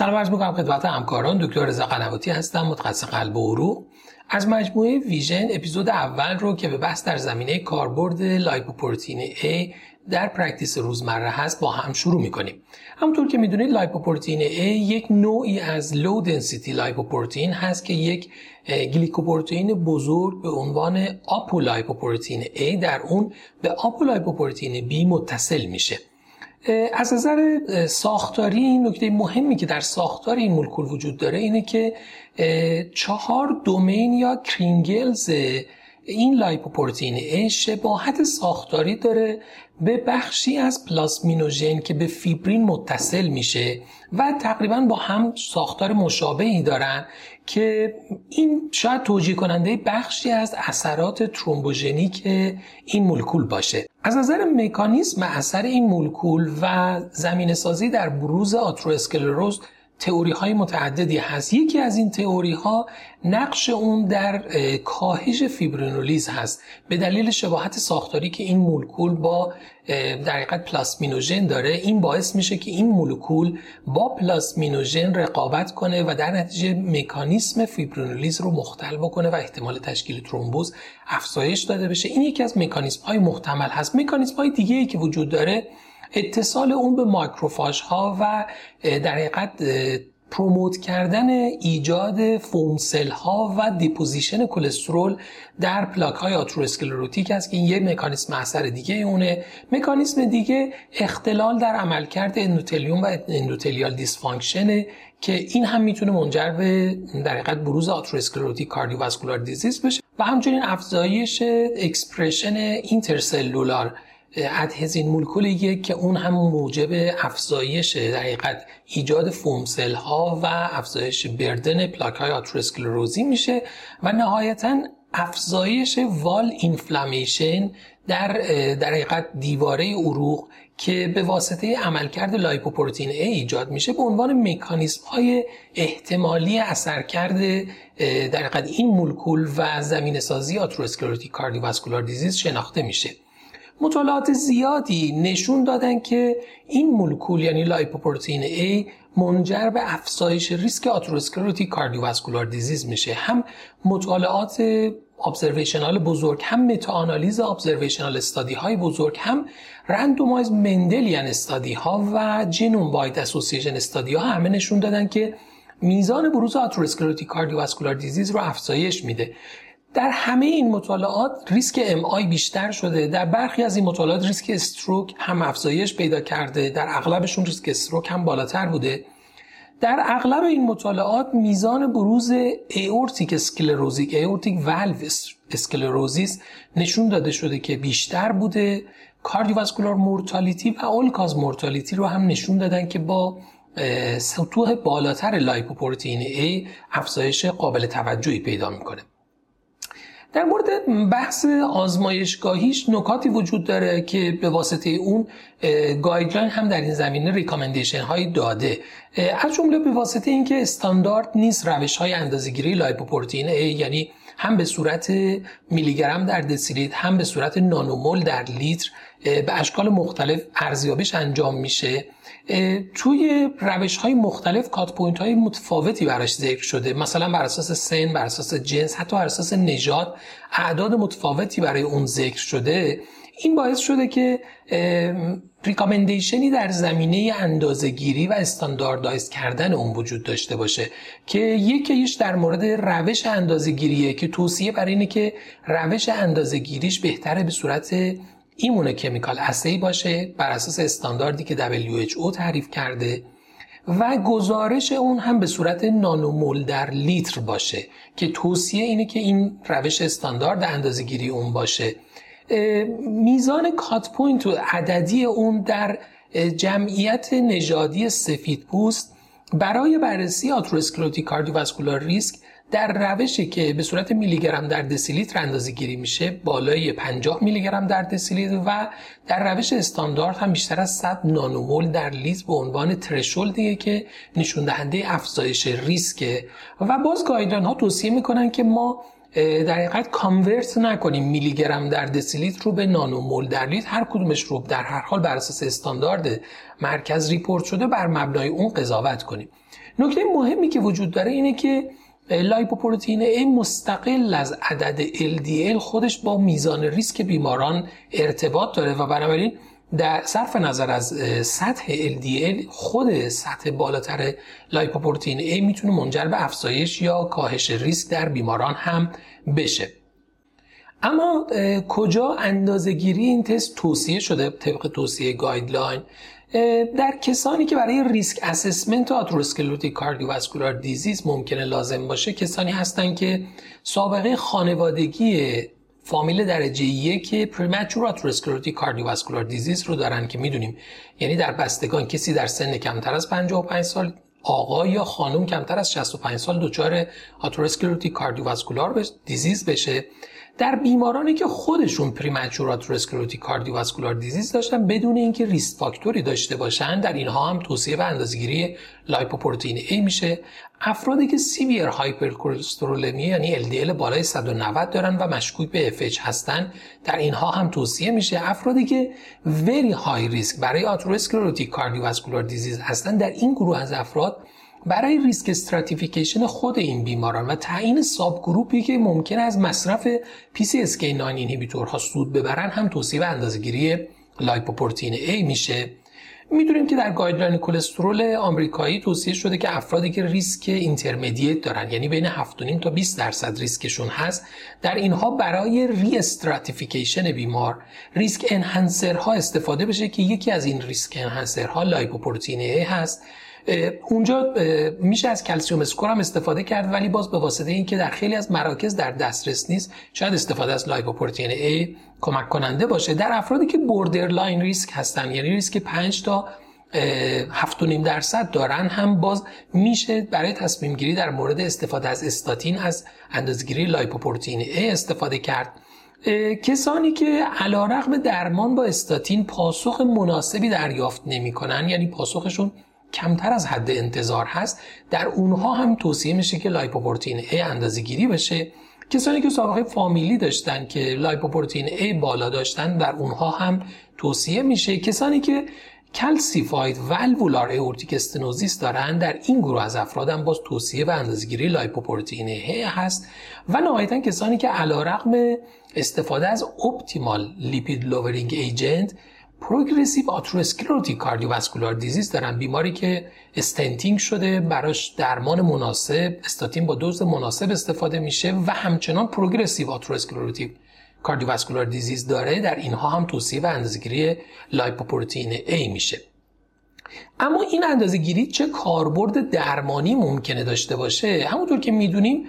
سلام عرض می‌کنم خدمت همکاران. دکتر رضا قنواتی هستم متخصص قلب و عروق از مجموعه Vision اپیزود اول رو که به بحث در زمینه کاربرد lipoprotein A در practice روزمره هست با هم شروع می‌کنیم. همونطور که می‌دونید lipoprotein A یک نوعی از low density lipoprotein هست که یک glycoprotein بزرگ به عنوان apolipoprotein A در اون به apolipoprotein B متصل میشه. از نظر ساختاری این نکته مهمی که در ساختار این مولکول وجود داره اینه که چهار domain یا kringles این lipoprotein A شباهت ساختاری داره به بخشی از plasminogen که به فیبرین متصل میشه و تقریبا با هم ساختار مشابهی دارن که این شاید توجیه کننده بخشی از اثرات thrombogenic این مولکول باشه. از نظر مکانیسم اثر این مولکول و زمینه سازی در بروز آترواسکلروز تئوری های متعددی هست. یکی از این تئوری ها نقش اون در کاهش fibrinolysis هست. به دلیل شباهت ساختاری که این مولکول با در حقیقت plasminogen داره این باعث میشه که این مولکول با plasminogen رقابت کنه و در نتیجه مکانیسم fibrinolysis رو مختل بکنه و احتمال تشکیل ترومبوز افزایش داده بشه. این یکی از مکانیسم های محتمل هست. مکانیسم های دیگه ای که وجود داره اتصال اون به macrophage ها و در حقیقت promote کردن ایجاد foam cell ها و deposition کلسترول در پلاک های atherosclerotic است که این یک مکانیسم اثر دیگه اونه. مکانیسم دیگه اختلال در عملکرد اندوتلیوم و endothelial dysfunction ه که این هم می‌تونه منجر به در حقیقت بروز atherosclerotic cardiovascular disease بشه و همچنین افزایش expression intercellular adhesion molecule یه که اون هم موجب افزایش در حقیقت ایجاد foam cell ها و افزایش بردن پلاک های آتروسکلروزی میشه و نهایتا افزایش wall inflammation در در حقیقت دیواره عروق که به واسطه عملکرد lipoprotein A ایجاد میشه به عنوان مکانیزم های احتمالی اثرکرد در حقیقت این مولکول و زمینه سازی atherosclerotic cardiovascular disease شناخته میشه. مطالعات زیادی نشون دادن که این مولکول یعنی lipoprotein A منجر به افزایش ریسک atherosclerotic cardiovascular disease میشه. هم مطالعات observational بزرگ هم meta-analysis observational study های بزرگ هم randomized Mendelian study ها و genome-wide association study ها همه نشون دادن که میزان بروز atherosclerotic cardiovascular disease رو افزایش میده. در همه این مطالعات ریسک MI بیشتر شده. در برخی از این مطالعات ریسک stroke هم افزایش پیدا کرده. در اغلبشون ریسک stroke هم بالاتر بوده. در اغلب این مطالعات میزان بروز aortic sclerosic aortic valve sclerosis نشون داده شده که بیشتر بوده. cardiovascular mortality و all-cause mortality رو هم نشون دادن که با سطوح بالاتر lipoprotein A افزایش قابل توجهی پیدا می‌کنه. در مورد بحث آزمایشگاهیش نکاتی وجود داره که به واسطه اون guideline هم در این زمینه recommendation هایی داده از جمله به واسطه اینکه استاندارد نیست روش های اندازه‌گیری lipoprotein یعنی هم به صورت میلی گرم در دسیلیتر هم به صورت نانومول در لیتر به اشکال مختلف ارزیابیش انجام میشه. توی روش های مختلف cut point های متفاوتی براش ذکر شده. مثلا بر اساس سن بر اساس جنس حتی بر اساس نژاد اعداد متفاوتی برای اون ذکر شده. این باعث شده که recommendation ی در زمینه اندازهگیری و standardize کردن اون وجود داشته باشه که یکیش در مورد روش اندازهگیریه که توصیه بر اینه که روش اندازهگیریش بهتره به صورت immunochemical assay باشه بر اساس استانداردی که WHO تعریف کرده و گزارش اون هم به صورت نانومول در لیتر باشه که توصیه اینه که این روش استاندارد اندازهگیری اون باشه. میزان cut point و عددی اون در جمعیت نژادی سفید پوست برای بررسی atherosclerotic cardiovascular risk در روشی که به صورت میلی گرم در دسیلیتر اندازه گیری میشه بالای 50 میلی گرم در دسیلیتر و در روش استاندارد هم بیشتر از 100 نانومول در لیتر به عنوان threshold ـیه که نشون دهنده افزایش ریسکه. و باز guideline ها توصیه می‌کنن که ما در حقیقت convert نکنیم میلی گرم در دسیلیتر رو به نانومول در لیتر هر کدومش رو در هر حال بر اساس استاندارد مرکز report شده بر مبنای اون قضاوت کنیم. نکته مهمی که وجود داره اینه که lipoprotein A مستقل از عدد LDL خودش با میزان ریسک بیماران ارتباط داره و بنابراین در صرف نظر از سطح LDL خود سطح بالاتر lipoprotein A می‌تونه منجر به افزایش یا کاهش ریسک در بیماران هم بشه. اما کجا اندازهگیری این تست توصیه شده؟ طبق توصیه guideline در کسانی که برای risk assessment atherosclerotic cardiovascular disease ممکنه لازم باشه کسانی هستند که سابقه خانوادگی فامیل درجه یک premature atherosclerotic cardiovascular disease رو دارن که می‌دونیم. یعنی در بستگان کسی در سن کمتر از 55 سال آقا یا خانم کمتر از 65 سال دچار atherosclerotic cardiovascular disease بشه. در بیمارانی که خودشون premature atherosclerotic cardiovascular disease داشتن بدون اینکه risk factor ی داشته باشن در اینها هم توصیه و اندازه‌گیری lipoprotein A میشه. افرادی که severe hypercholesterolemia یعنی LDL بالای 190 دارن و مشکوک به FH هستن در اینها هم توصیه میشه. افرادی که very high risk برای atherosclerotic cardiovascular disease هستن در این گروه از افراد برای risk stratification خود این بیماران و تعیین subgroup ی که ممکن از مصرف PCSK9 inhibitor ها سود ببرن هم توصیه اندازه‌گیری lipoprotein A میشه. می‌دونیم که در guideline کلسترول آمریکایی توصیه شده که افرادی که risk intermediate دارن یعنی بین 7.5 تا 20 درصد ریسکشون هست در اینها برای restratification بیمار risk enhancer ها استفاده بشه که یکی از این risk enhancer ها lipoprotein A هست. اونجا میشه از calcium score هم استفاده کرد ولی باز به واسطه اینکه در خیلی از مراکز در دسترس نیست شاید استفاده از lipoprotein A کمک کننده باشه. در افرادی که line risk هستن یعنی ریسک 5 تا 7.5 درصد دارن هم باز میشه برای تصمیم گیری در مورد استفاده از استاتین از اندازگیری lipoprotein A استفاده کرد. کسانی که علی رغم درمان با استاتین پاسخ مناسبی دریافت نمی کنن یعنی پاسخشون کمتر از حد انتظار هست در اونها هم توصیه میشه که lipoprotein A اندازه گیری بشه. کسانی که سابقه فامیلی داشتن که lipoprotein A بالا داشتن در اونها هم توصیه میشه. کسانی که calcified valvular aortic stenosis دارن در این گروه از افراد هم باز توصیه و اندازه‌گیری lipoprotein A هست. و نهایتا کسانی که علیرغم استفاده از optimal lipid lowering agent progressive atherosclerotic cardiovascular disease دارن. بیماری که stenting شده براش درمان مناسب استاتین با دوز مناسب استفاده میشه و همچنان progressive atherosclerotic cardiovascular disease داره. در اینها هم توصیه و اندازه‌گیری lipoprotein A میشه. اما این اندازه گیری چه کاربرد درمانی ممکنه داشته باشه؟ همونطور که می‌دونیم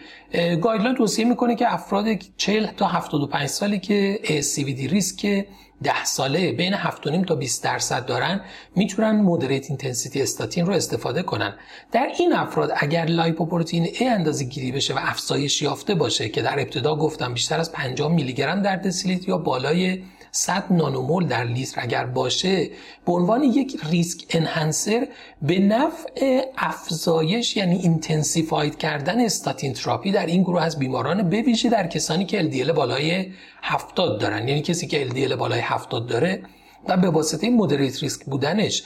guideline توصیه می‌کنه که افراد 40 تا 75 سالی که ASCVD risk 10 ساله بین 7.5 تا 20 درصد دارن می‌تونن moderate intensity statin رو استفاده کنن. در این افراد اگر lipoprotein A اندازه گیری بشه و افزایش یافته باشه که در ابتدا گفتم بیشتر از 50 میلی گرم در دسیلیتر یا بالای 100 نانومول در لیتر اگر باشه به عنوان یک risk enhancer به نفع افزایش یعنی intensified کردن statin therapy در این گروه از بیماران به ویژه در کسانی که LDL بالای 70 دارن. یعنی کسی که LDL بالای 70 داره و به واسطه moderate risk بودنش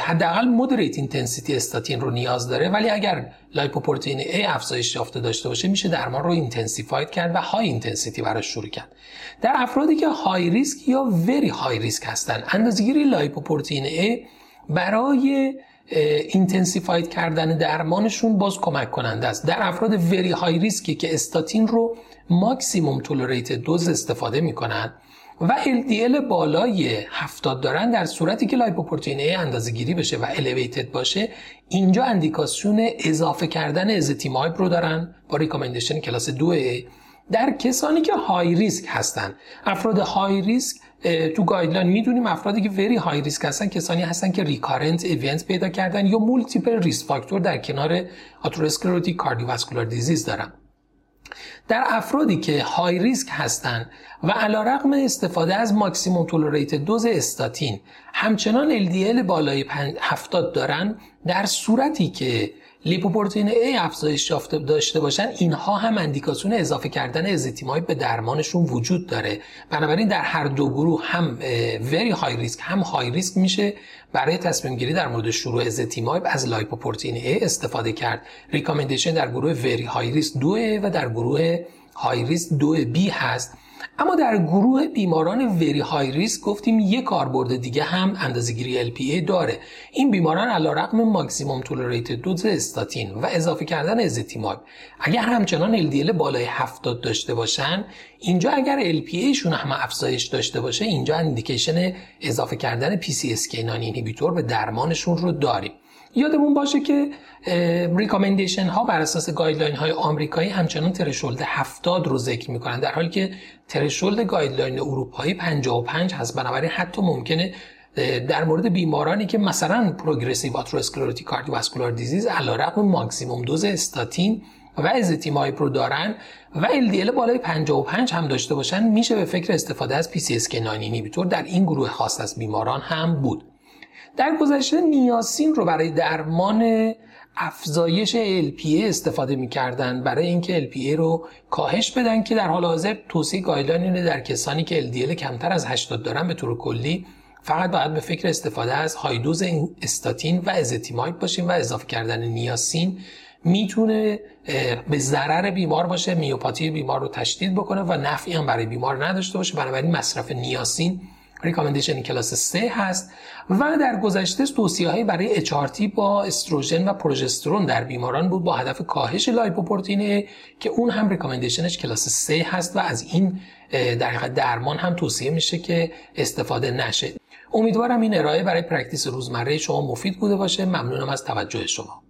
حداقل moderate intensity statin رو نیاز داره ولی اگر lipoprotein A افزایش یافته داشته باشه میشه درمان رو intensified کرد و high intensity براش شروع کرد. در افرادی که high risk یا very high risk هستن اندازه‌گیری lipoprotein A برای intensified کردن درمانشون باز کمک کننده است. در افراد very high risk ی که استاتین رو maximum tolerated dose استفاده می‌کنن و LDL بالای 70 دارن در صورتی که lipoprotein A اندازه گیری بشه و elevated باشه اینجا اندیکاسیون اضافه کردن ezetimibe رو دارن با recommendation class 2 A در کسانی که high risk هستن. افراد high risk تو guideline می‌دونیم افرادی که very high risk هستن کسانی هستن که recurrent event پیدا کردن یا multiple risk factor در کنار atherosclerotic cardiovascular disease دارن. در افرادی که high risk هستند و علی رغم استفاده از maximum tolerated dose statin همچنان LDL بالای 70 دارن در صورتی که لیپوپروتئین A افزایش یافته داشته باشن اینها هم اندیکاسیون اضافه کردن ezetimibe به درمانشون وجود داره. بنابراین در هر دو گروه هم very high risk هم high risk میشه. برای تصمیم گیری در مورد شروع ezetimibe از lipoprotein A استفاده کرد. recommendation در گروه very high risk 2 و در گروه high risk 2 B هست. اما در گروه بیماران very high risk گفتیم یک کاربرد دیگه هم اندازه‌گیری LPA داره. این بیماران علیرغم maximum tolerated dose statin و اضافه کردن ezetimibe اگر همچنان LDL بالای 70 داشته باشن اینجا اگر LPA شون هم افزایش داشته باشه اینجا indication اضافه کردن PCSK9 inhibitor به درمانشون رو داریم. یادمون باشه که recommendation ها بر اساس guideline های آمریکایی همچنان threshold 70 رو ذکر می‌کنن در حالی که threshold guideline اروپایی 55 هست. بنابراین حتی ممکنه در مورد بیمارانی که مثلا progressive atherosclerotic cardiovascular disease علیرغم maximum dose statin و ezetimibe رو دارن و LDL بالای 55 هم داشته باشن میشه به فکر استفاده از PCSK9 inhibitor در این گروه خاص از بیماران هم بود. در گذشته niacin رو برای درمان افزایش LPA استفاده می‌کردن. برای اینکه LPA رو کاهش بدن که در حال حاضر توصیه guideline اینه در کسانی که LDL کمتر از 80 دارن به طور کلی فقط باید به فکر استفاده از high dose statin و ezetimibe باشیم و اضافه کردن niacin می‌تونه به ضرر بیمار باشه میوپاتی بیمار رو تشدید بکنه و نفعی هم برای بیمار نداشته باشه. بنابراین مصرف niacin recommendation کلاس 3 هست و در گذشته توصیه برای HRT با استروژن و پروژسترون در بیماران بود با هدف کاهش لایپوپروتئین که اون هم recommendation ش کلاس 3 هست و از این در درمان هم توصیه میشه که استفاده نشه. امیدوارم این ارائه برای پرکتیس روزمره شما مفید بوده باشه. ممنونم از توجه شما.